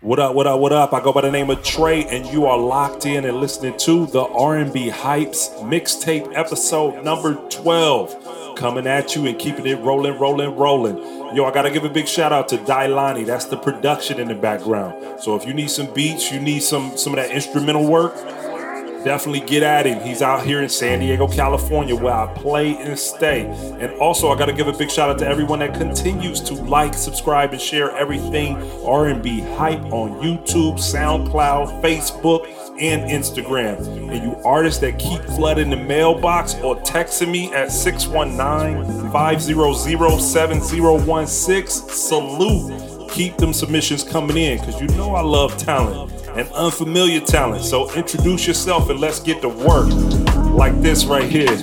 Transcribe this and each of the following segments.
What up, what up, what up? I go by the name of Trey, and you are locked in and listening to the R&B Hypes mixtape episode number 12. Coming at you and keeping it rolling, rolling, rolling. Yo, I gotta give a big shout out to Dyani. That's the production in the background. So if you need some beats, you need some some of that instrumental work, definitely get at him. He's out here in San Diego, California, where I play and stay. And also, I got to give a big shout out to everyone that continues to like, subscribe, and share everything R&B hype on YouTube, SoundCloud, Facebook, and Instagram. And you artists that keep flooding the mailbox or texting me at 619-500-7016, salute. Keep them submissions coming in because you know I love talent and unfamiliar talent. So introduce yourself and let's get to work. Like this right here.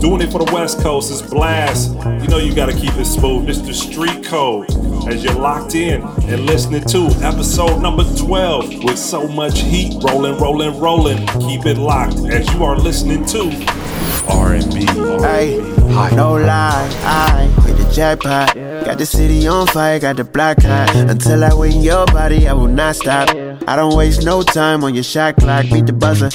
Doing it for the West Coast is Blxst. You know you gotta keep it smooth. This the street code. As you're locked in and listening to episode number 12 with so much heat rolling, rolling, rolling. Keep it locked as you are listening to R&B. Hey, no lie, I hit the jackpot. Got the city on fire, got the black hot. Until I win your body, I will not stop. I don't waste no time on your shot clock. Beat the buzzer.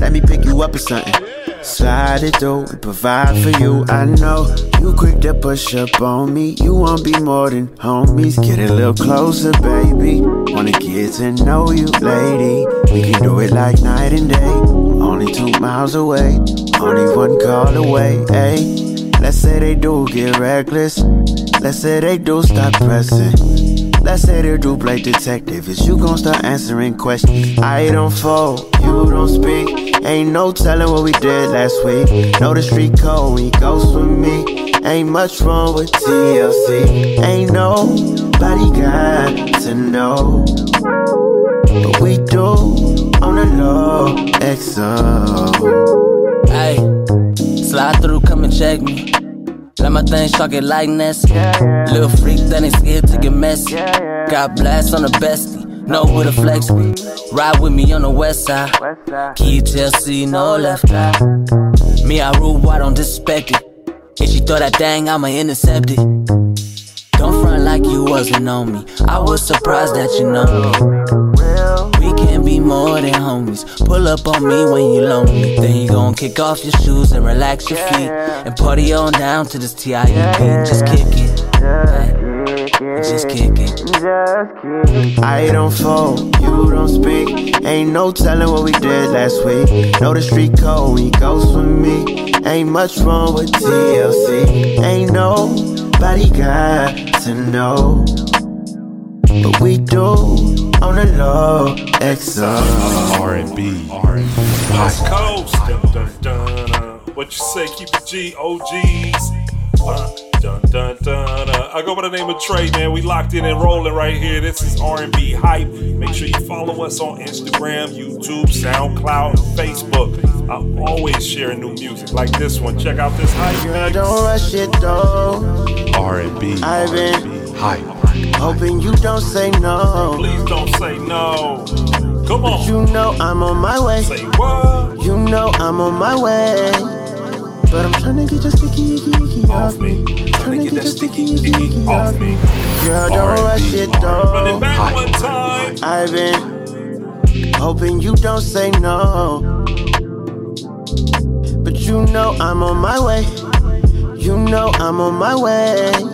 Let me pick you up or something. Slide it through and provide for you. I know you quick to push up on me. You won't be more than homies. Get a little closer, baby. Wanna get to know you, lady. We can do it like night and day. Only two miles away, only one call away. Hey, let's say they do get reckless. Let's say they do stop pressing. Let's say they do play detective. Is you gon' start answering questions? I don't fall, you don't speak. Ain't no telling what we did last week. Know the street code, he goes with me. Ain't much wrong with TLC. Ain't nobody got to know. But we do the. XO. Hey, slide through, come and check me. Let my thing shock it like Ness. Little freak that ain't scared to get messy. Got blast on the bestie. Know where the flex be. Ride with me on the west side. Key Chelsea, no left eye. Me, I rule, I don't disrespect it. If she throw that thing, I'ma intercept it. Don't front like you wasn't on me. I was surprised that you know me. We can be more than homies. Pull up on me when you lonely. Then you gon' kick off your shoes and relax your feet. And party on down to this TIUP. Just kick it. Hey, just kick it. I don't fall, you don't speak. Ain't no telling what we did last week. Know the street code, he goes with me. Ain't much wrong with TLC. Ain't nobody got to know. But we do on the low. XO. R&B. West Coast. Dun, dun, dun, uh. What you say? Keep it G, OGs. Uh, dun, dun, dun, uh. I go by the name of Trey, man. We locked in and rolling right here. This is R&B hype. Make sure you follow us on Instagram, YouTube, SoundCloud, and Facebook. I'm always sharing new music like this one. Check out this hype. Girl, don't rush it though. R&B. I've been hype. Hoping you don't say no. Please don't say no. Come on. But You know I'm on my way. Say what? You know I'm on my way. But I'm trying to get your sticky icky icky Off me. Trying to get your sticky icky icky Off me. Girl, don't rush it though. back one time. I've been hoping you don't say no. But you know I'm on my way. You know I'm on my way.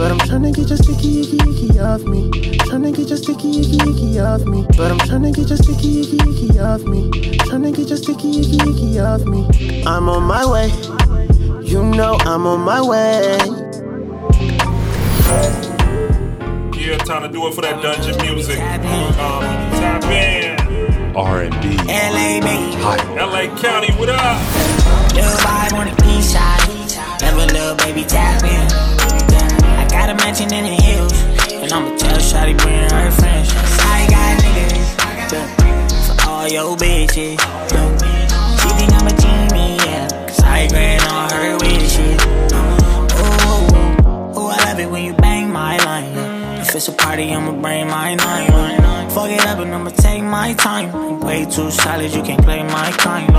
But I'm tryna get your sticky icky icky off me. Tryna get your sticky icky icky off me. But I'm tryna get your sticky icky icky off me. Tryna get your sticky icky icky off me. I'm on my way. You know I'm on my way. Yeah, time to do it for that dungeon music. Um, tap in. R&B. LA, baby. LA County, what up? Little vibe on the east side. Never little baby tap in. Got a mansion in the hills. And I'ma tell Shotty bring her friends. I got niggas. yeah, For all your bitches. She think I'm a genie, yeah. Cause I grant on her with shit. Ooh, ooh, I love it when you bang my line. If it's a party, I'ma bring my nine. Fuck it up and I'ma take my time. Way too solid, you can't play my kind.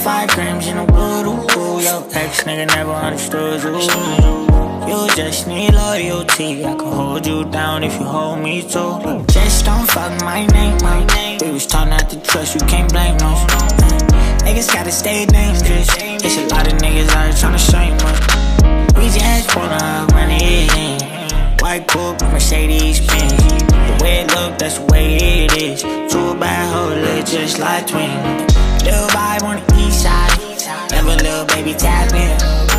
Five grams in a wood, ooh, ooh. Your ex nigga never understood you. You just need loyalty. I can hold you down if you hold me too. Just don't fuck my name, my name. We was taught not to trust, you can't blame us. Niggas gotta stay dangerous. It's a lot of niggas out trying to shame us. We just wanna run it in. White coupe, Mercedes Benz. The way it look, that's the way it is. Two bad hoes look just like twins. Little vibe on the east side. Never little baby tap in.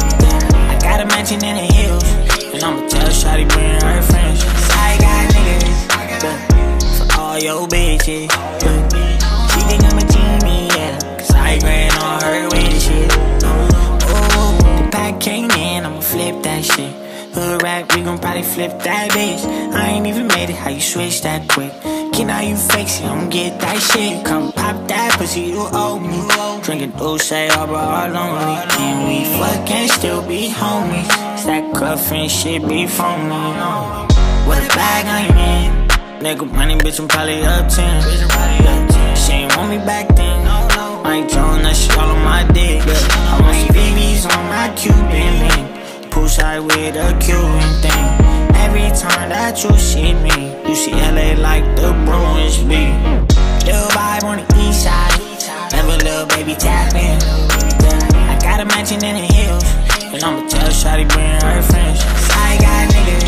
I got a mansion in the hills. And I'ma tell Shotty bring her friends. I got niggas. For all your bitches. She think I'm a genie, yeah. Cause I grand on her with shit. Ooh, the pack came in, I'ma flip that shit. Hood rap, we gon' probably flip that bitch. I ain't even made it, how you switch that quick? Now you fix it, I'm get that shit. Come pop that pussy, you owe me. Drinking Dulce, Arbor, all lonely. Can we fuck and still be homies? Stack cuff and shit be from me. What a bag I'm in. Nigga money, bitch, I'm probably up 10. She ain't want me back then. I ain't drawing that shit all on my dick. I want some BBs on my Cuban link. Poolside with a Cuban thing. Every time that you see me, you see LA like the Bruins be. Little vibe on the east side. Never little baby tap in. I got a mansion in the hills. And I'ma tell Shotty bring her friends. I got niggas.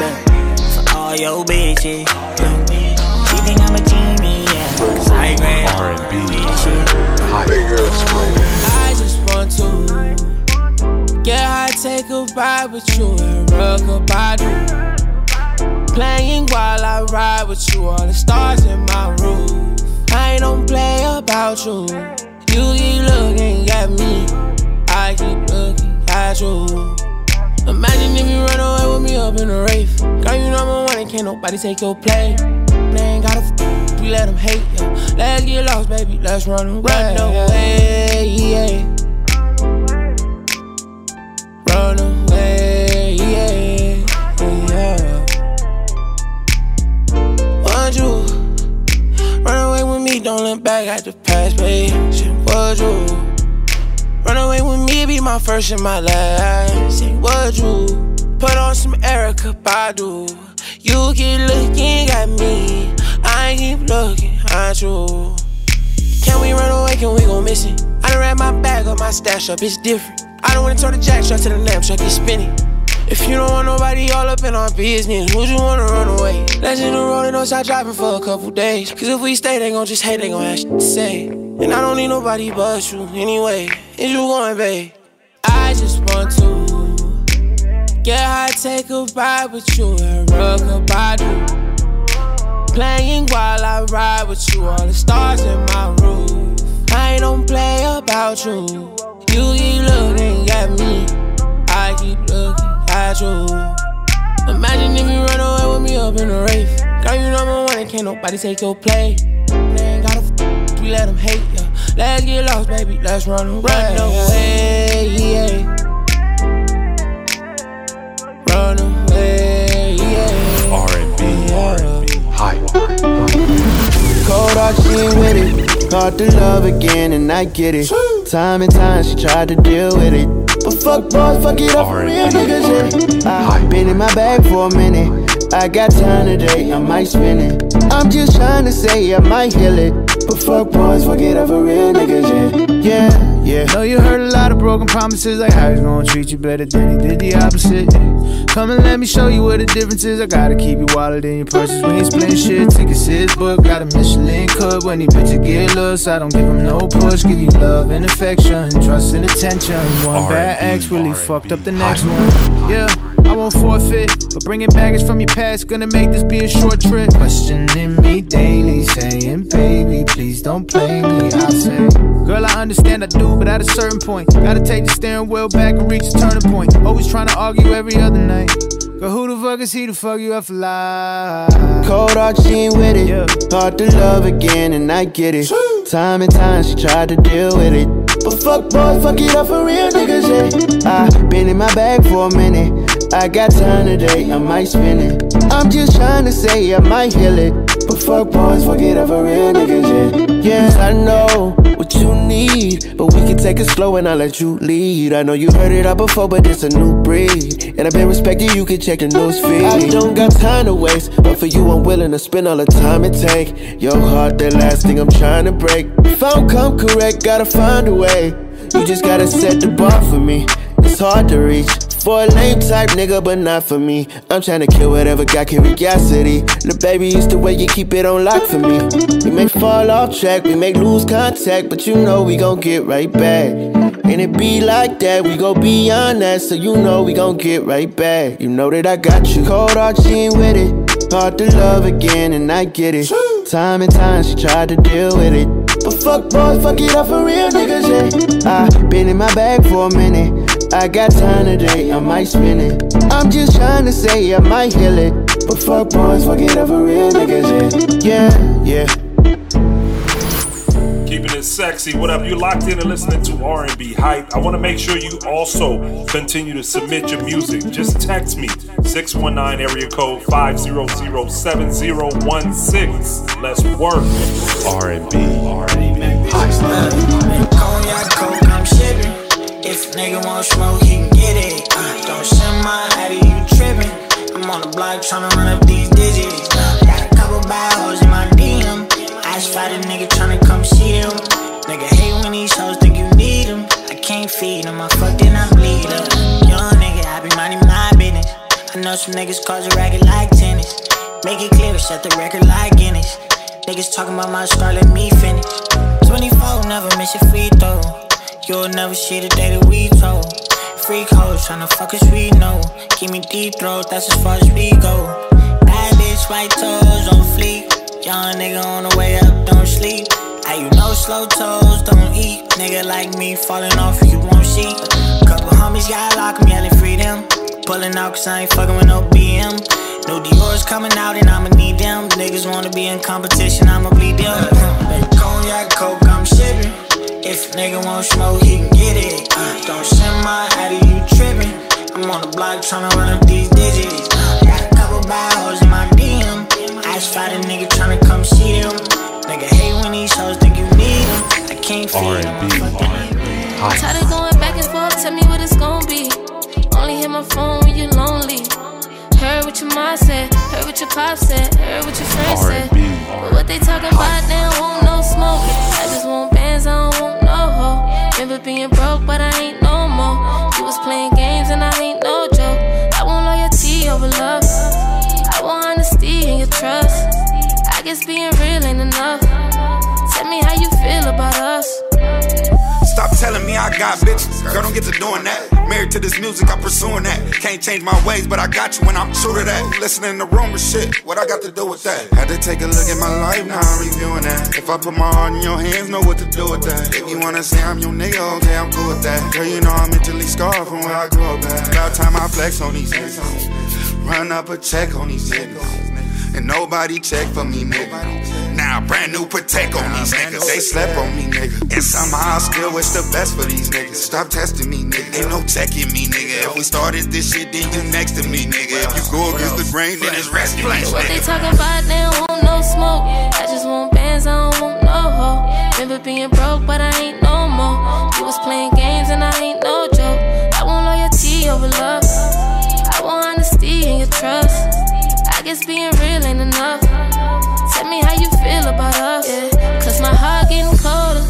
yeah, For all your bitches. yeah. She think I'm a genie, yeah. Cause I grand R&B. I just want to get high, take a ride with you and rock a body. Playing while I ride with you, all the stars in my roof. I don't play about you. You keep looking at me, I keep looking at you. Imagine if you run away with me up in a rave. Girl, you number one and can't nobody take your. They ain't gotta f- we let them hate ya. Let's get lost, baby, let's run away. Run away, yeah. Me? Don't look back at the past, babe. Would you run away with me? Be my first and my last. Would you put on some Erykah Badu? You keep looking at me, I keep looking at you. Can we run away? Can we go missing? I done ran my bag up, my stash up, it's different. I don't wanna turn the jack strap to the lamp truck, it's spinning. If you don't want nobody all up in our business, who'd you wanna run away? Let's hit the road driving for a couple days. Cause if we stay, they gon' just hate, they gon' have shit to say. And I don't need nobody but you anyway. Is you going, babe? I just want to get high, take a ride with you and rock a body. Playing while I ride with you, all the stars in my roof. I don't play about you. You keep looking at me, I keep looking at you. Imagine if you run away with me up in a rave. Girl, you number one and can't nobody take your place. They ain't gotta f- we let them hate ya. Let's get lost, baby, let's run away. Run away, yeah. Run away, yeah. R&B, R&B, hype. Cold hard, she ain't with it. Hard to love again, and I get it. Time and time she tried to deal with it. But fuck boys, fuck it up for real niggas, yeah. I've been in my bag for a minute. I got time today, I might spin it. I'm just trying to say I might heal it. But fuck boys, fuck it up for real niggas, yeah. Yeah, yeah. Know you heard a lot of broken promises, like how he's gonna treat you better than he did the opposite. Come and let me show you what the difference is. I gotta keep you wallet in your purses when you split shit. Tickets his book, got a Michelin cook when he bitches get loose. I don't give him no push, give you love and affection, trust and attention. One bad ex really fucked up the next one. Yeah. I won't forfeit, but bringing baggage from your past gonna make this be a short trip. Questioning me daily, saying, baby, please don't play me. I say, girl, I understand I do, but at a certain point, gotta take the steering wheel back and reach a turning point. Always trying to argue every other night. Girl, who the fuck is he to fuck you up for life? Cold ain't with it. Hard to love again, and I get it. Time and time she tried to deal with it. But fuck boys, fuck it up for real niggas, yeah. I been in my bag for a minute. I got time today, I might spin it. I'm just trying to say I might heal it. But fuck boys, fuck it up for real niggas, yeah. Yeah, I know what you need. But we can take it slow and I'll let you lead. I know you heard it all before, but it's a new breed. And I've been respecting you, can check the news feed. I don't got time to waste, but for you, I'm willing to spend all the time it take. Your heart, the last thing I'm trying to break. If I don't come correct, gotta find a way. You just gotta set the bar for me. It's hard to reach. For a lame type nigga, but not for me. I'm trying to kill whatever got curiosity. The baby used the way you keep it on lock for me. We may fall off track, we may lose contact, but you know we gon' get right back. And it be like that, we go beyond that, so you know we gon' get right back. You know that I got you. Cold ain't with it. Hard to love again, and I get it. Time and time she tried to deal with it. But fuck boys, fuck it up for real niggas, yeah. I been in my bag for a minute. I got time today, I might spin it. I'm just trying to say I might heal it. But fuck boys, fuck it up for real niggas, yeah, yeah. Keeping it sexy. What up? You locked in and listening to R&B hype. I want to make sure you also continue to submit your music. Just text me 619 area code 5007016. Let's work. R&B. R&B hype. Cognac, coke, I'm shipping. If nigga want smoke, he can get it. Uh, don't send my addy, you trippin'. I'm on the block tryna run up these digits. Uh, got a couple bad hoes in my DM. Just fight a nigga tryna come see them. Nigga hate when these hoes think you need them. I can't feed them, I fuck then I bleed them. Young nigga, I be minding my business. I know some niggas cause a racket like tennis. Make it clear, set the record like Guinness. Niggas talking about my star, let me finish. 24, never miss a free throw. You'll never see the day that we told. Freak hoes tryna fuck us, we know. Give me deep throat, that's as far as we go. Bad bitch, white toes on fleek. Young nigga on the way up, don't sleep. Hey, you know slow toes don't eat. Nigga like me falling off, you won't see. Couple homies got locked, I'm yelling freedom. Pulling out cause I ain't fucking with no BM. No Dior's coming out and I'ma need them. Niggas wanna be in competition, I'ma bleed them. Cognac, coke, I'm shipping. If nigga want smoke, he can get it. Uh, don't send my addy, you trippin'. I'm on the block tryna run up these digits. Uh, got a couple bad hoes in my DM. I just fight a nigga tryna come see them. Nigga hate when these hoes think you need them. I can't feed them. Tired of going back and forth, tell me what it's gon' be. Only hit my phone when you're lonely. Heard what your mom said, heard what your pop said, heard what your friends said. But what they talking about, they don't want no smoke. I just want bands, I don't want no hoe. Remember being broke, but I ain't no more. You was playing games and I ain't no joke. I want loyalty over love. I want honesty and your trust. I guess being real ain't enough. Tell me how you feel about us. Telling me I got bitches. Girl, don't get to doing that. Married to this music, I'm pursuing that. Can't change my ways, but I got you when I'm sure to that. Listening to rumors, shit, what I got to do with that? Had to take a look at my life, now I'm reviewing that. If I put my heart in your hands, know what to do with that. If you wanna say I'm your nigga, okay, I'm cool with that. Girl, you know I'm mentally scarred from where I grew up at. About time I flex on these niggas. Run up a check on these niggas. And nobody check for me, nigga. Now brand new protect on these niggas. They slept on me, nigga. And somehow I still wish the best for these niggas. Stop testing me, nigga. Ain't no checking me, nigga. If we started this shit, then you next to me, nigga. If you go against the grain, then it's rescue. What they talking about, they don't want no smoke. I just want bands, I don't want no hoe. Remember being broke, but I ain't no more. You was playing games and I ain't no joke. I want loyalty over love. I want honesty and your trust. I guess being real ain't enough. Tell me how you feel about us. Yeah. Cause my heart getting colder.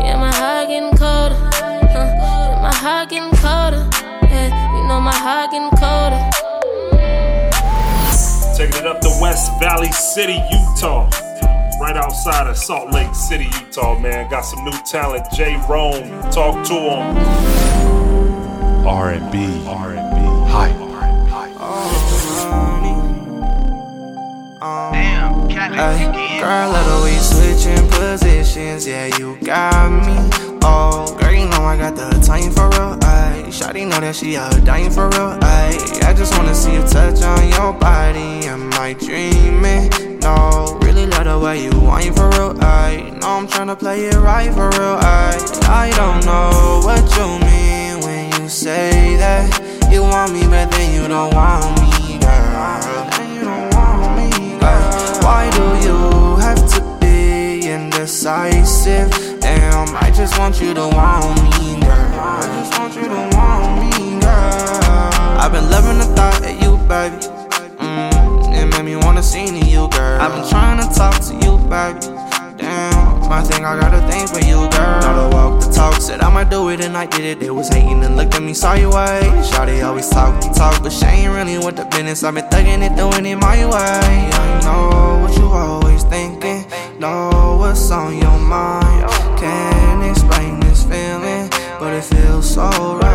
Yeah, my heart getting colder. Huh. Yeah, my heart getting colder. Yeah, you know my heart getting colder. Taking it up to West Valley City, Utah. Right outside of Salt Lake City, Utah, man. Got some new talent. JayRome. Talk to him. R&B. R&B. Ay, girl, love the way you switching positions. Yeah, you got me. Oh, girl, you know I got the time for real. Ay, Shawty know that she out dying for real. Ay, I just wanna see you touch on your body. Am I dreaming? No, really love the way you whine for real. Ay, know I'm tryna play it right for real. Ay, I don't know what you mean when you say that you want me, but then you don't want me, Why do you have to be indecisive? And I just want you to want me, girl. I just want you to want me, girl. I've been loving the thought of you, baby. Mm, it made me wanna sing to you, girl. I've been trying to talk to you, baby. Damn, I think I got a thing for you, girl. Know the walk, the talk, said I might do it, and I did it. They was hating and looked at me sideways. Shawty always talk, talk, but she ain't really with the business. I've been thugging it, doing it my way. I know what you always thinking, know what's on your mind. Can't explain this feeling, but it feels so right.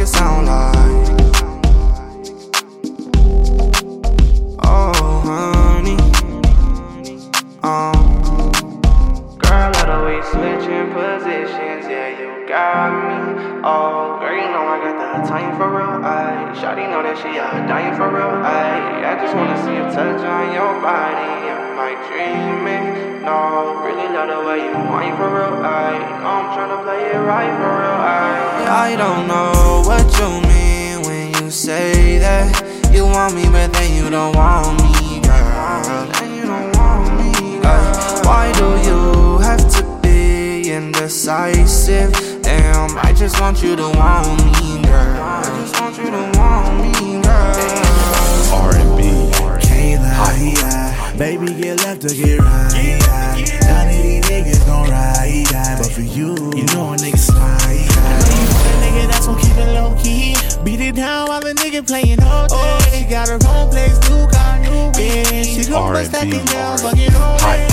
It sound like. Oh, honey. Um. Girl, I way switching positions, yeah, you got me. Oh, girl, you know I got the time for real. I Shawty know that she uh, dying for real. I I just wanna see you touch on your body. Am I dreaming? No, really love the way you whine for real. I know I'm tryna play it right for real. I I don't know what you mean when you say that you want me, but then you don't want me, girl. Then you don't want me, girl. Why do you have to be indecisive? Damn, I just want you to want me, girl. I just want you to want me, girl. R&B. Kayla, yeah. Baby, get left or get right. None of these niggas gon' ride. But for you, you know a nigga slide. nigga that's gon' keep it low key. Beat it down while the nigga playing all day. She got her own place, new car, new bitch. She gon' bust that thing down, fucking all day.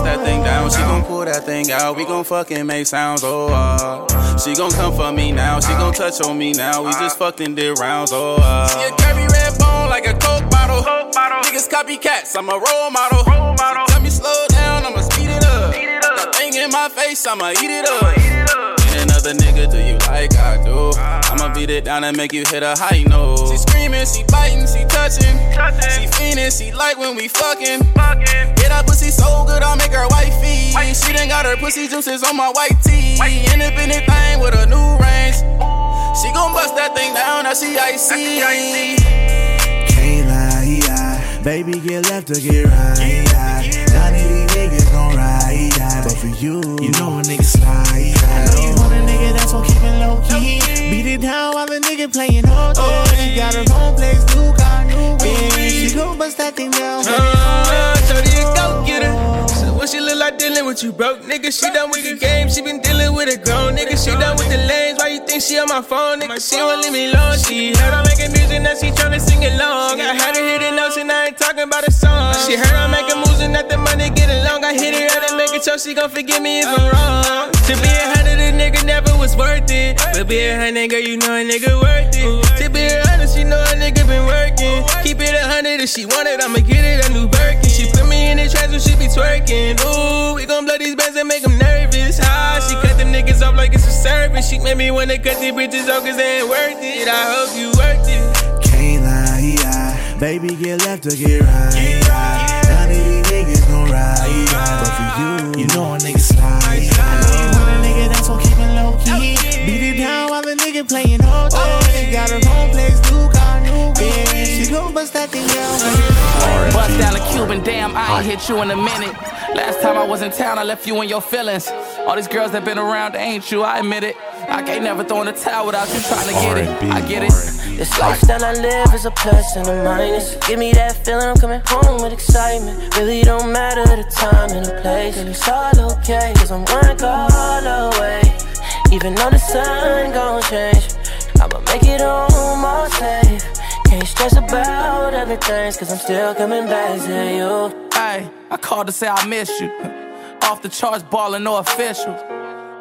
Bust that thing down, she gon' pull that thing out. We gon' fucking make sounds, oh uh. She gon' come for me now, she gon' touch on me now. We just fucking did rounds, oh uh. She a curvy red bone like a coke bottle. Niggas copycats, I'm a role model. She tell me slow down, I'ma speed it up. That thing in my face, I'ma eat it up. Ain't another nigga do you like I do. I'ma beat it down and make you hit a high note. She screaming, she biting, she touching. She fiending, she like when we fucking. Get that pussy so good, I'll make her wifey. She done got her pussy juices on my white tee. Independent thing with a new range. She gon' bust that thing down, now she icy. Kayla, yeah. Baby, get left or get right. None of these niggas gon' ride. But for you, you know a nigga slide. I know you want a nigga that's gon' keep it low key. Beat it down while the nigga playing all day. She got her own place, new car, new bitch. She gon' bust that thing down. Uh, Shorty a go getter. So what she look like dealing with you broke nigga? She done with the game, she been dealing with a grown nigga. She done with the lanes, why you think she on my phone, nigga? She won't leave me alone. She heard I'm making music, now she tryna sing along. I had her hit the notes and I ain't talking about a song. She heard I'm making moves and that the money get along. I hit her out and make it so she gon' forgive me if I'm wrong. To be a hundred, a nigga never was worth it. But be a hundred, girl, you know a nigga worth it. To be a hundred, she know a nigga been working. Keep it a hundred if she want it, I'ma get it a new Birkin. She put me in the trash when she be twerking. Ooh, we gon' blow these bands and make them nervous. Ah, she cut them niggas off like it's a service. She made me wanna cut these bitches off cause they ain't worth it. I hope you worked it. Kayla, yeah. Baby, get left or get right. Yeah. None of these niggas gon' ride. But for you, you know a nigga keep it low key. Beat it down while the nigga playing all day. She got her own place, new car, new bitch. She gon' bust that thing down. Bust down a Cuban, damn, I ain't hit you in a minute. Last time I was in town, I left you in your feelings. All these girls that been around, they ain't you, I admit it. I can't never throw in the towel without you trying to get it. I get it. This lifestyle I live is a plus and a minus. Give me that feeling I'm coming home with excitement. Really don't matter the time and the place. And it's all okay, cause I'm one call away. Even though the sun gon' change, I'ma make it home all safe. Can't stress about other things, cause I'm still coming back to you. Hey, I called to say I miss you. Off the charts, ballin', no official.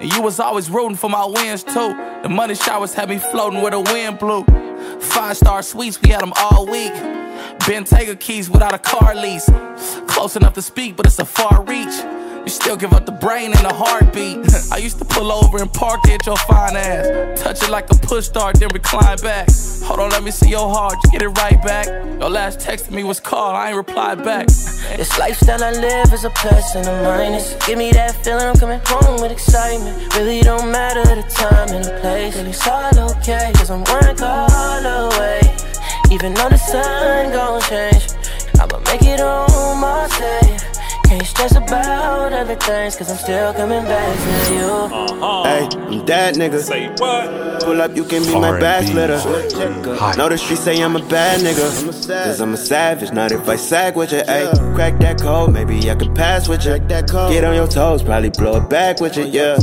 And you was always rooting for my wins too. The money showers had me floating where the wind blew. Five star suites, we had them all week. Bentayga keys without a car lease. Close enough to speak, but it's a far reach. You still give up the brain and the heartbeat. I used to pull over and park at your fine ass. Touch it like a push start, then recline back. Hold on, let me see your heart, you get it right back. Your last text to me was call, I ain't replied back. This lifestyle I live is a plus and a minus. Give me that feeling I'm coming home with excitement. Really don't matter the time and the place. And it's all okay, cause I'm one call away. Even though the sun gon' change, I'ma make it on my safe. Can't stress about other things, cause I'm still coming back to you. Uh-huh. Hey, I'm that nigga. Say what? Pull up, you can be my bad splitter. Know the streets say I'm a bad nigga. Cause I'm a savage, not if I sag with you. Hey, crack that code, maybe I could pass with you. Get on your toes, probably blow it back with you, yeah.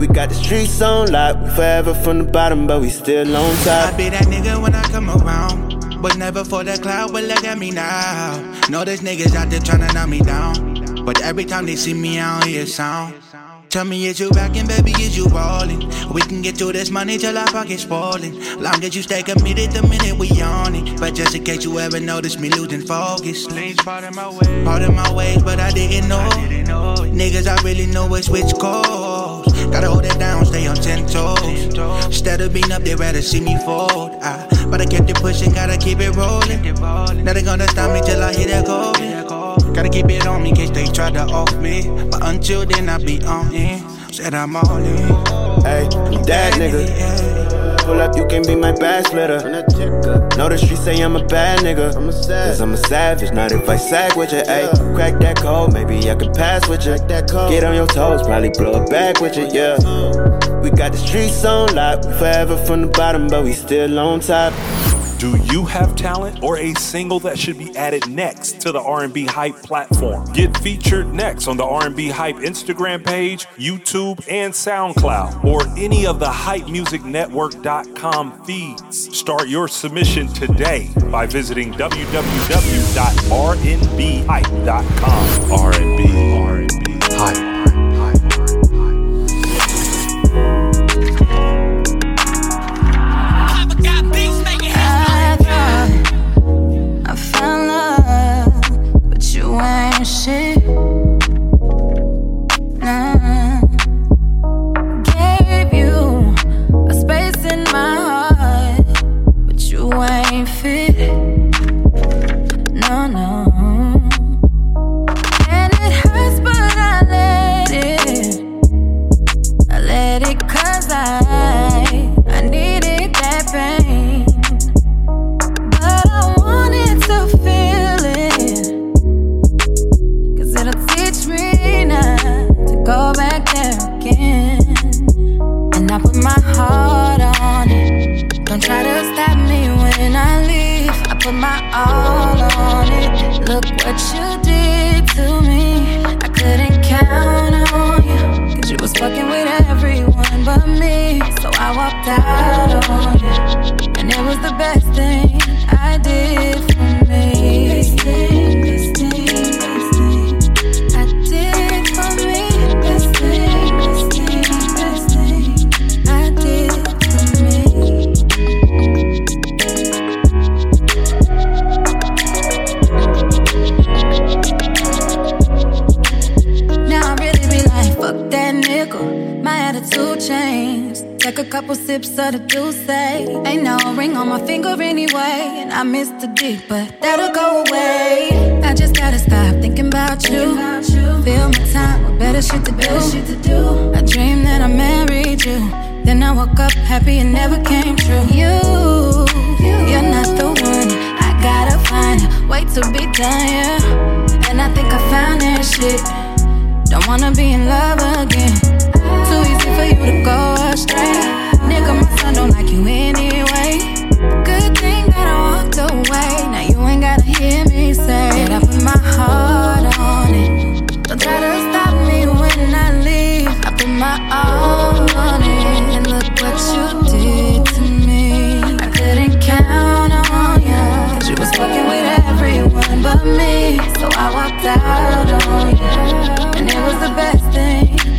We got the streets on lock, we forever from the bottom, but we still on top. I be that nigga when I come around. But never for the cloud, but look at me now. Know there's niggas out there trying to knock me down. But every time they see me, I don't hear a sound. Tell me, is you rockin', baby, is you rollin'? We can get through this money till our pockets spoilin'. Long as you stay committed the minute we on it. But just in case you ever notice me losing focus. Please pardon my ways. Pardon my ways, but I didn't know. Niggas, I really know it's which coast. Gotta hold it down, stay on ten toes. Instead of being up, they rather see me fold. I, but I kept it pushing, gotta keep it rolling. Now they gonna stop me till I hit a goal. Gotta keep it on me in case they try to off me. But until then, I be on in. Said I'm all in. Hey, I'm that nigga. Pull up, you can be my bad splitter. Know the streets say I'm a bad nigga. Cause I'm a savage, not if I sag with you. Hey, crack that code, maybe I could pass with you. Get on your toes, probably blow it back with you, yeah. We got the streets on lock, forever from the bottom, but we still on top. Do you have talent or a single that should be added next to the R&B Hype platform? Get featured next on the R&B Hype Instagram page, YouTube, and SoundCloud, or any of the HypeMusicNetwork.com feeds. Start your submission today by visiting www.rnbhype.com. R&B, R&B Hype. Shit. All on it. Look what you did to me. I couldn't count on you. Cause you was fucking with everyone but me. So I walked out on you. And it was the best thing I did for me. Couple sips of the juice. Eh? Ain't no ring on my finger anyway. And I miss the dick, but that'll go away. I just gotta stop thinking about you. Feel my time with better shit to do. I dreamed that I married you. Then I woke up happy and never came true. You, you're not the one. I gotta find a way to be done, yeah. And I think I found that shit. Don't wanna be in love again. Too easy for you to go astray. Nigga, my son don't like you anyway. Good thing that I walked away. Now you ain't gotta hear me say that I put my heart on it. Don't try to stop me when I leave. I put my all on it. And look what you did to me. I couldn't count on you. Cause you was fucking with everyone but me. So I walked out on you. And it was the best thing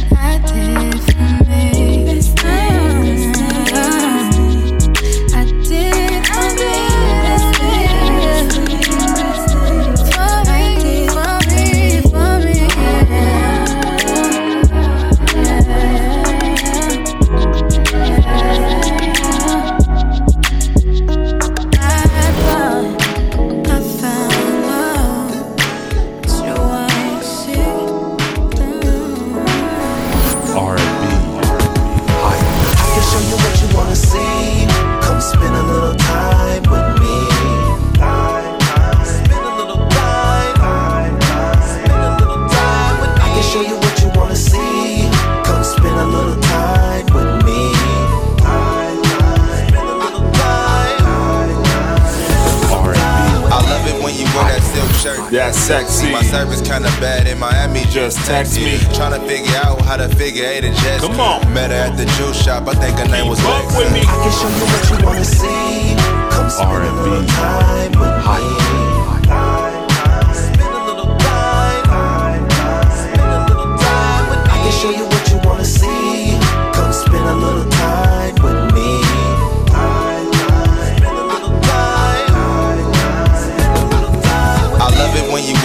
service kinda bad in Miami. Just text me. Tryna figure out how to figure eight a jet. Come on. Met her at the juice shop. I think her name was Fuck Lex. with me. I can show you what you wanna see. Come spend a little time with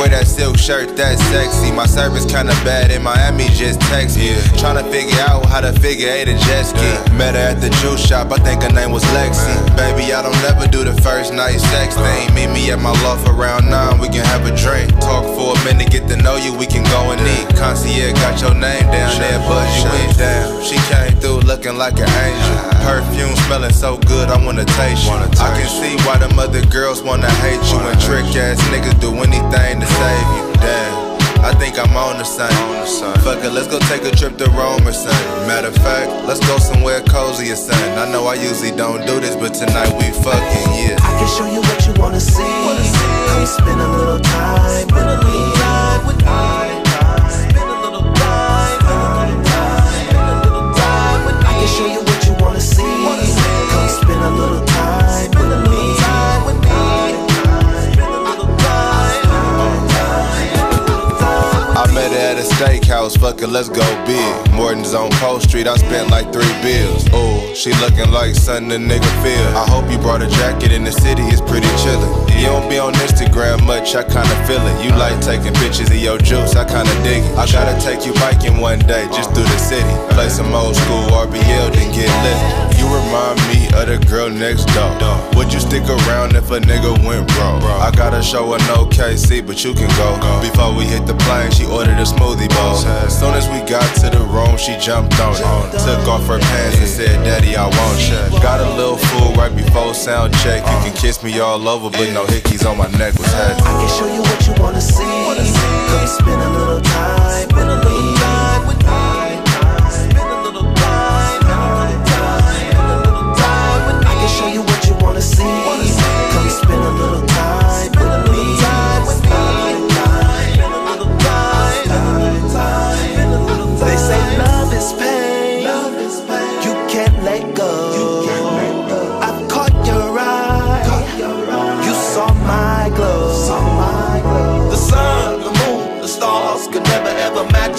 wear that silk shirt, that's sexy. My service kinda bad in Miami, just text me. Tryna figure out how to figure eight a jet ski. Met her at the juice shop, I think her name was Lexi. Baby, I don't never do the first night sex thing. Meet me at my loft around nine, we can have a drink. Talk for a minute, get to know you, we can go and eat. Concierge got your name down there, but you ain't down. She came through looking like an angel. Perfume smelling so good, I wanna taste you. I can see why them other girls wanna hate you. And trick ass niggas do anything to save you. Damn. I think I'm on the same. Fuck it, let's go take a trip to Rome or something. Matter of fact, let's go somewhere cozy or something. I know I usually don't do this, but tonight we fucking, yeah. I can show you what you wanna see. Come spend a little time with me. A steakhouse, fuck it, let's go big. Morton's on Post Street, I spent like three bills. Ooh, she looking like something a nigga feel. I hope you brought a jacket in the city, it's pretty chillin'. You don't be on Instagram much, I kinda feel it. You like taking pictures of your juice, I kinda dig it. I gotta take you biking one day, just through the city. Play some old school RBL, then get lit. You remind me of the girl next door. Would you stick around if a nigga went broke? I gotta show her no KC, but you can go. Before we hit the plane, she ordered a smoothie bowl. As soon as we got to the room, she jumped on it. Took off her pants and said, Daddy, I want you. Got a little fool right before sound check. You can kiss me all over, but no hickeys on my neck was happening. I can show you what you wanna see. Come spend a little time with me.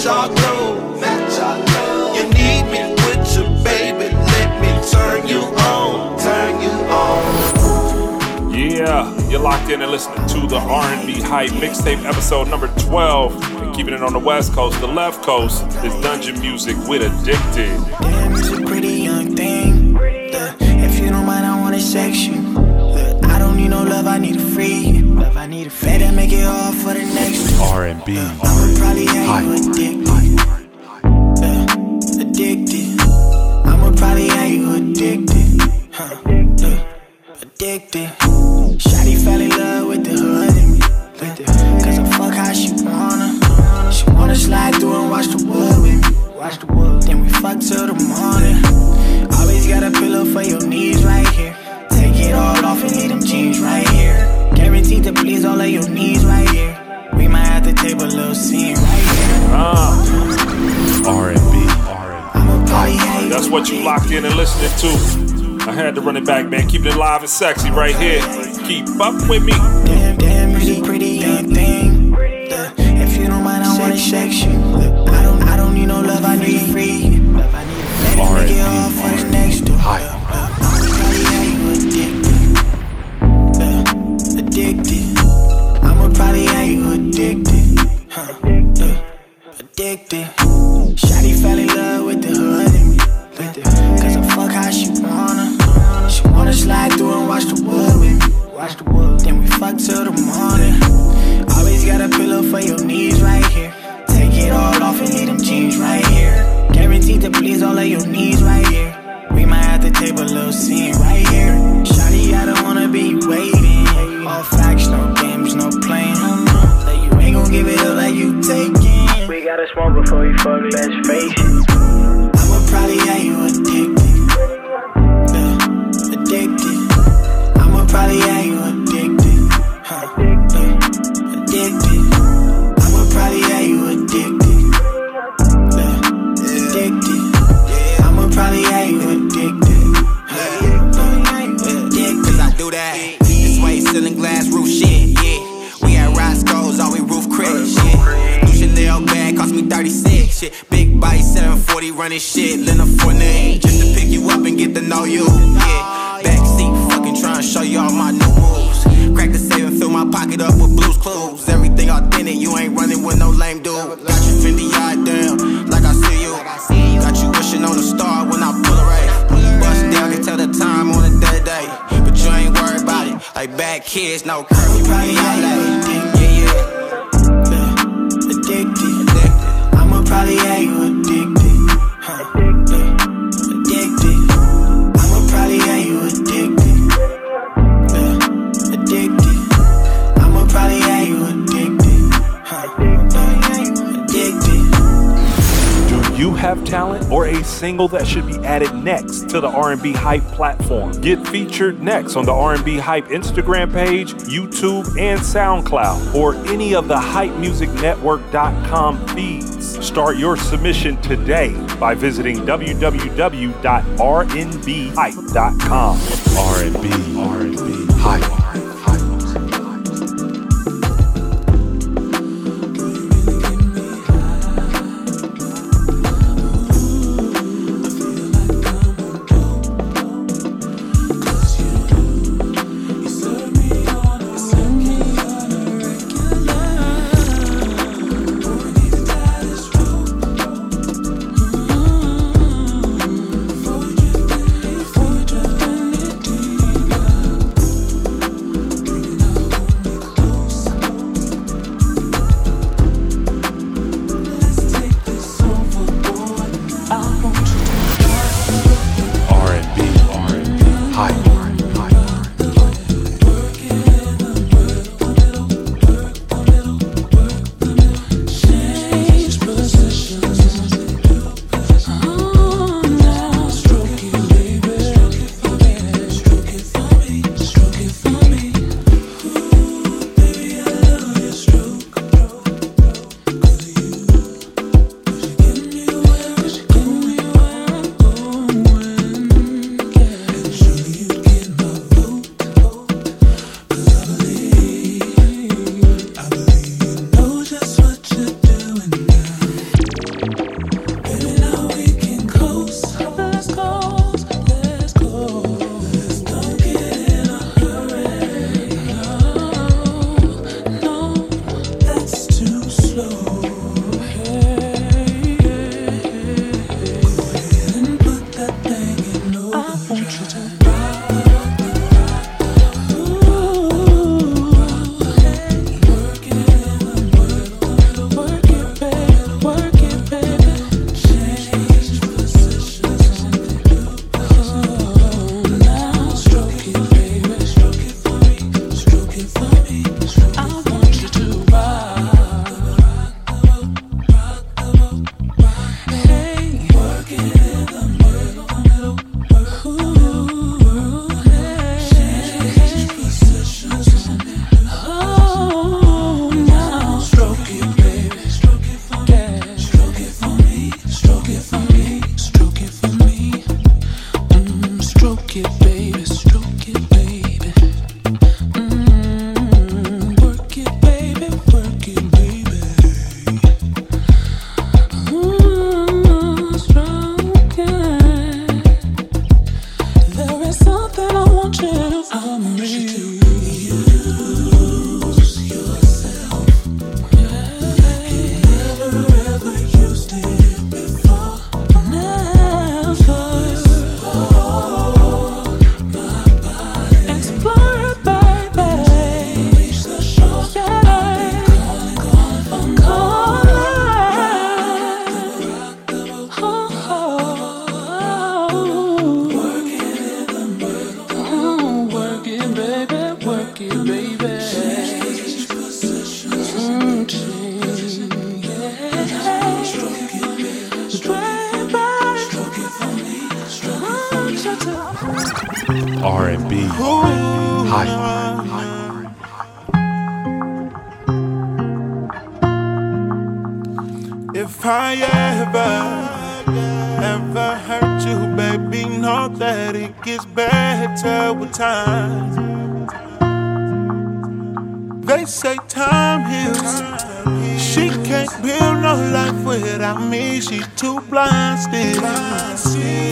Ever match our glow. You need me with you, baby. Let me turn you on, turn you on. Yeah, you're locked in and listening to the R&B Hype mixtape episode number 12. And keeping it on the West Coast, the left coast is Dungeon Music with Addicted. Damn, it's a pretty young thing. Look, if you don't mind, I wanna sex you. Look, I don't need no love, I need a free. I need a free. Better make it hard for the next. R&B. Uh, I'ma probably have you addicted. Yeah, addicted. I'ma probably have you addicted. Huh, yeah, addicted. It back, man. Keep it live and sexy right here. Keep up with me. Damn, damn, pretty, pretty young thing. Look, if you don't mind, I wanna sex you. I don't, I don't need no love, I need free. Love, I need a Let me it hard for the next door. Running shit. Leonard Fournette, just to pick you up and get to know you, yeah. Backseat fucking trying to show you all my new moves. Crack the safe and fill my pocket up with blues clues. Everything authentic, you ain't running with no lame dude. Got you Fendi eyed down, like I see you. Got you wishing on a star when I pull a race. Bust down, can tell the time on a day day. But you ain't worried about it. Like bad kids, no curfew. Probably Yeah, yeah. Addicted. Addicted. I'ma probably have you have talent or a single that should be added next to the R&B Hype platform? Get featured next on the R&B Hype Instagram page, YouTube, and SoundCloud, or any of the HypeMusicNetwork.com feeds. Start your submission today by visiting www.rnbhype.com. R&B, R&B, Hype.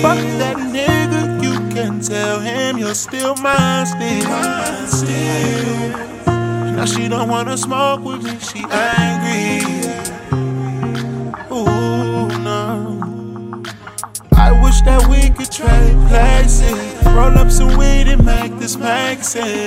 Fuck that nigga, you can tell him you're still mine still. still. Now she don't wanna smoke with me, she angry. Ooh, no. I wish that we could trade places. Roll up some weed and make this make sense.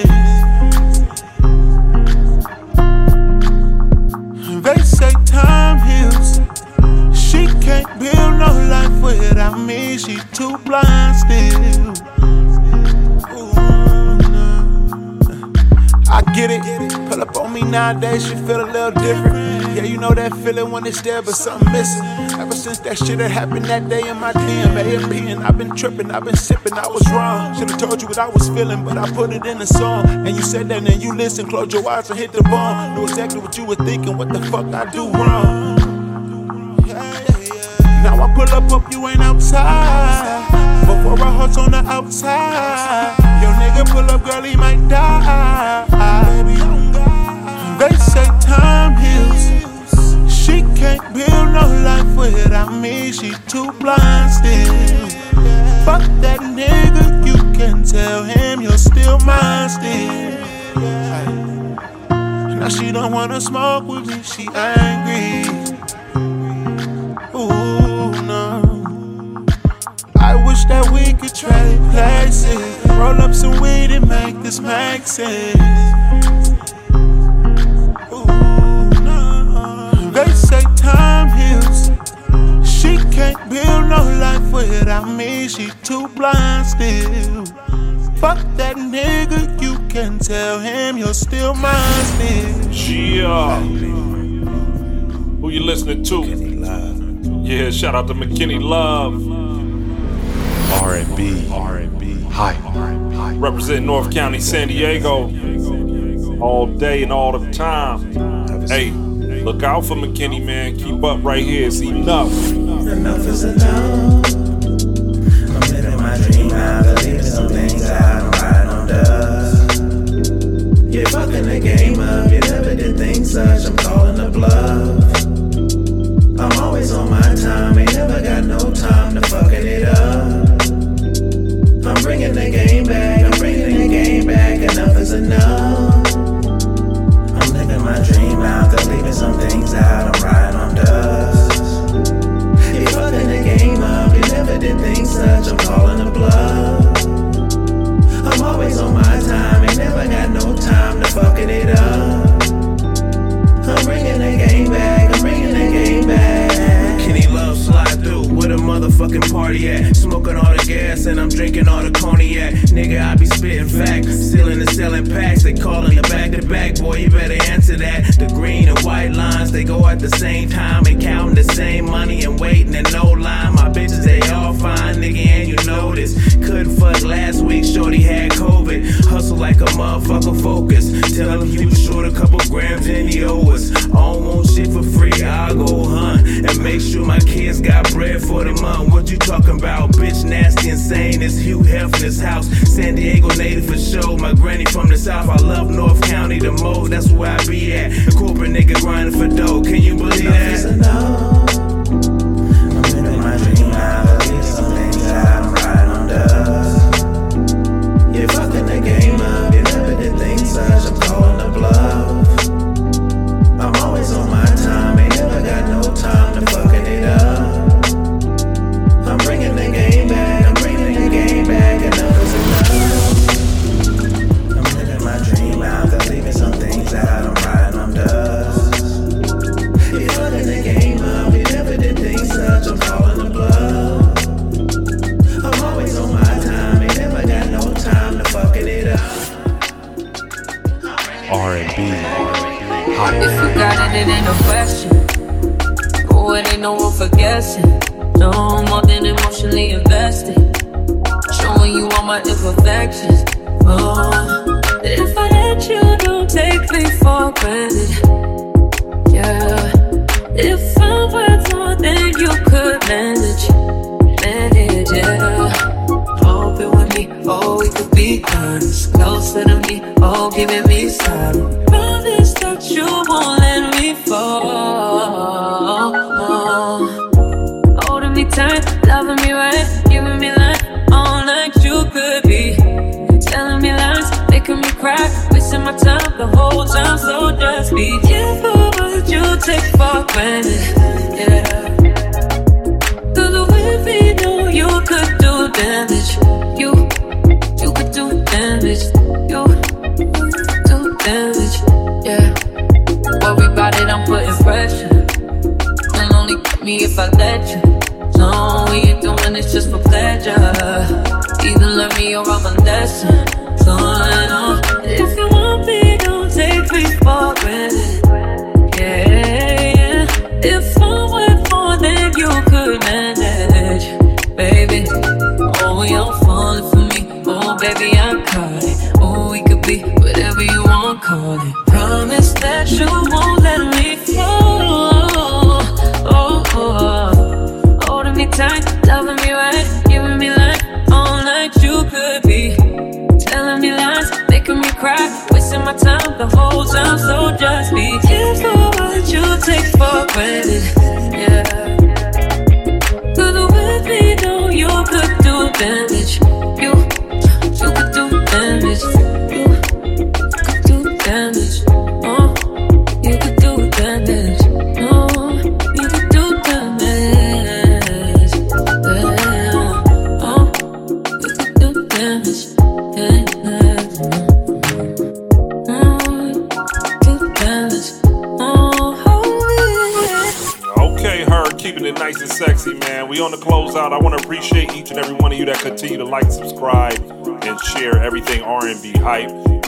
There, but something missing. Ever since that shit had happened that day in my DMA and I've been tripping, I've been sipping, I was wrong. Should've told you what I was feeling, but I put it in a song. And you said that, and you listen, close your eyes and hit the bomb. Knew exactly what you were thinking, what the fuck I do wrong. Now I pull up, hope you ain't outside. Before I heart's on the outside. Your nigga pull up, girl, he might die. Baby, they say time heals. Can't build no life without me. She too blind still. Fuck that nigga, you can tell him you're still mine still. Now she don't wanna smoke with me, she angry. Ooh, no. I wish that we could trade places. Roll up some weed and make this make sense. Can't build no life without me. She too blind still. Fuck that nigga, you can tell him you're still mine still. Yeah. Who you listening to? Yeah, shout out to McKinney Love. R&B, R&B, hype, hype. Representing North County, San Diego. All day and all the time. Hey, look out for McKinney, man. Keep up right here. It's enough. Enough is enough.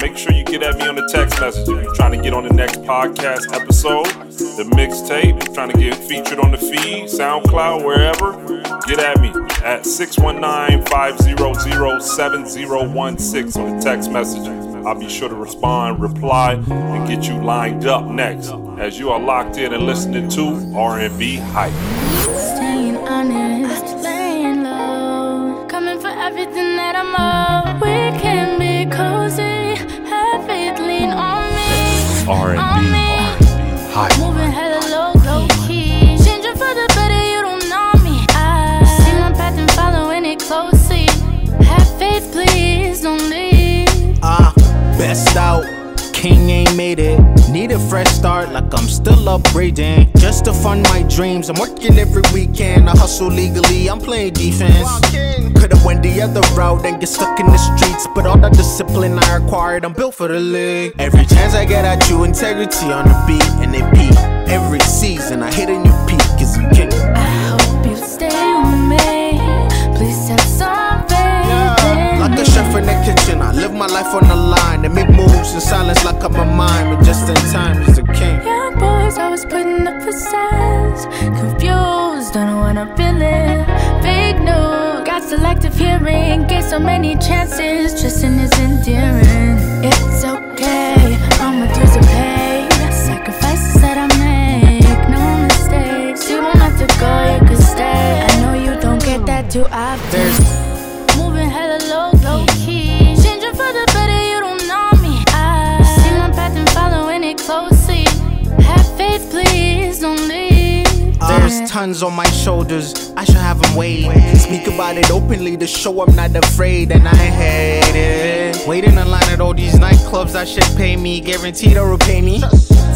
Make sure you get at me on the text message trying to get on the next podcast episode, the mixtape, trying to get featured on the feed, SoundCloud, wherever. Get at me at 619-500-7016 on the text message. I'll be sure to respond, reply, and get you lined up next as you are locked in and listening to R&B hype. R&B, On me. hype. Moving hella low, low key. Changing for the better, you don't know me. I see my path and following it closely. Have faith, please, don't leave. Ah, best out. King ain't made it. Need a fresh start, like I'm still upgrading. Just to fund my dreams. I'm working every weekend. I hustle legally. I'm playing defense. Could've went the other route and get stuck in the streets, but all the discipline I acquired, I'm built for the league. Every chance I get at you, integrity on the beat, and it beat. Every season I hit a new peak. It's a king. I hope you stay Like a chef in the kitchen, I live my life on the line and make moves in silence like I'm a mime, but just in time is the king. Young boys always putting up facades. Confused, don't know what I'm feeling. Fake news, got selective hearing. Gave so many chances, trusting is endearing. It's okay, About it openly to show I'm not afraid, and I hate it. Waiting in line at all these nightclubs, that shit pay me, guaranteed to repay me.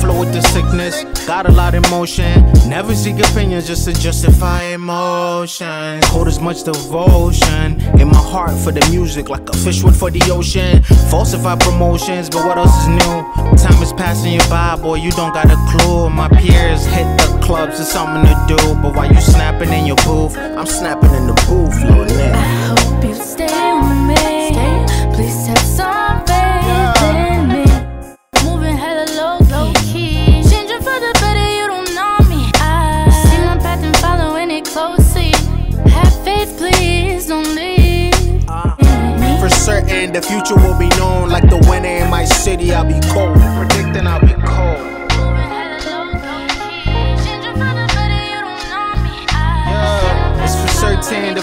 Flow with the sickness, got a lot of emotion. Never seek opinions just to justify emotion. Hold as much devotion in my heart for the music, like a fish would for the ocean. Falsify promotions, but what else is new? Time is passing you by, boy, you don't got a clue. My peers hit the clubs, it's something to do. But while you snapping in your booth, I'm snapping in the little nigga. Hope you stay with me. Please have some faith in me. Moving hella low, low key. Changing for the better, you don't know me. I see my path and following it closely. Have faith, please, don't leave. Uh, for certain, the future will be known like the winter in my city. I'll be cold, predicting I'll be cold.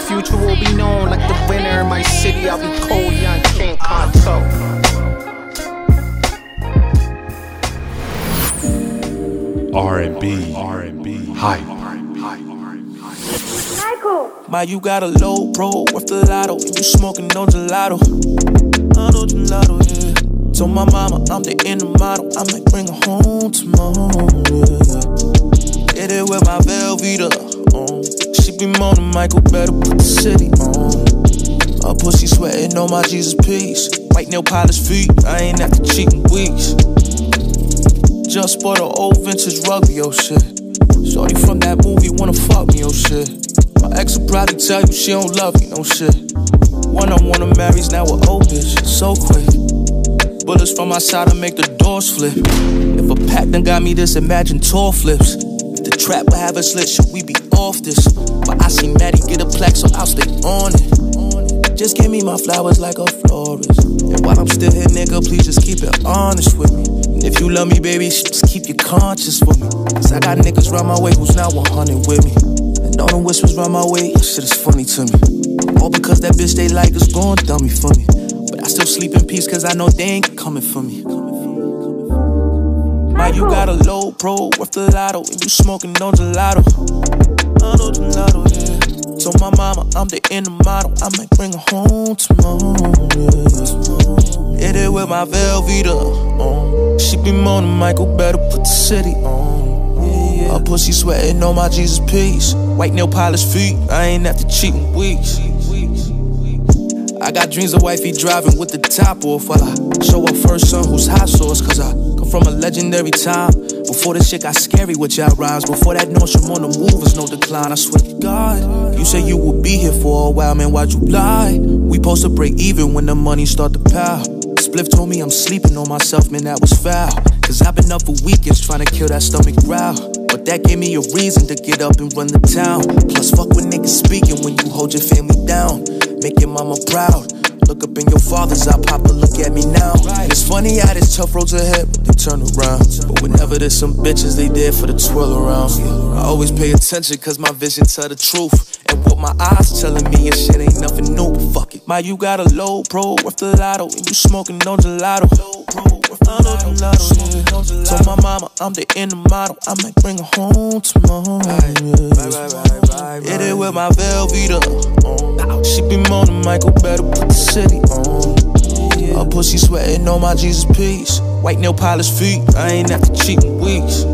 Future will be known like the winter in my city. I'll be cold, young king, can't talk. R&B, R&B, hype. Michael. My, you got a low pro worth the lotto. And you smoking no gelato. I know gelato, yeah. Told my mama I'm the end of model. I might bring her home tomorrow. Yeah. Hit it with my Velveeta. Moaning, Michael better put the city on. Her pussy sweating on my Jesus piece. White nail polish feet. I ain't after cheating weeks. Just bought an old vintage rugby, oh shit. Shorty from that movie wanna fuck me, oh shit. My ex will probably tell you she don't love me, no shit. One on one, of marries now with old bitch, so quick. Bullets from my side to make the doors flip. If a pack done got me this, imagine tall flips. Trap will have a slit, should we be off this? But I see Maddie get a plaque, so I'll stay on it. Just give me my flowers like a florist. And while I'm still here, nigga, please just keep it honest with me. And if you love me, baby, just keep your conscience for me. Cause I got niggas round my way who's not 100 with me. And all them whispers round my way, shit is funny to me. All because that bitch they like is going dummy for me. But I still sleep in peace cause I know they ain't coming for me. My, you got a low pro worth the lotto, and you smoking on gelato. I know gelato, yeah. Told my mama I'm the end model. I might bring her home tomorrow. Yeah. Hit it with my Velveeta. On. She be moaning, Michael better put the city on. Yeah, yeah. Pussy sweating on my Jesus piece. White nail polish feet. I ain't after cheating weeks. Got dreams of wifey driving with the top off while I show her first son who's hot sauce. Cause I come from a legendary time. Before this shit got scary with y'all rhymes. Before that Nordstrom on the move was no decline. I swear to God. You say you would be here for a while, man. Why'd you lie? We supposed to break even when the money start to pile. Spliff told me I'm sleeping on myself, man. That was foul. Cause I've been up for weekends trying to kill that stomach growl. But that gave me a reason to get up and run the town. Plus, fuck with niggas speaking when you hold your family down. Make your mama proud. Look up in your father's eye, Papa, look at me now. And it's funny how there's tough roads ahead, but they turn around. But whenever there's some bitches, they there for the twirl around. I always pay attention, cause my vision tell the truth. And what my eyes telling me and shit ain't nothing new, fuck it. My, you got a low pro worth the lotto, and you smoking no gelato. Gelato, yeah. Told my mama I'm the end of model, I might bring her home tomorrow. Yeah. Hit it with my Velveeta. Uh. She be moaning, Michael better put the city on. Her pussy sweating on my Jesus piece. White nail polish feet, I ain't after cheating weeks.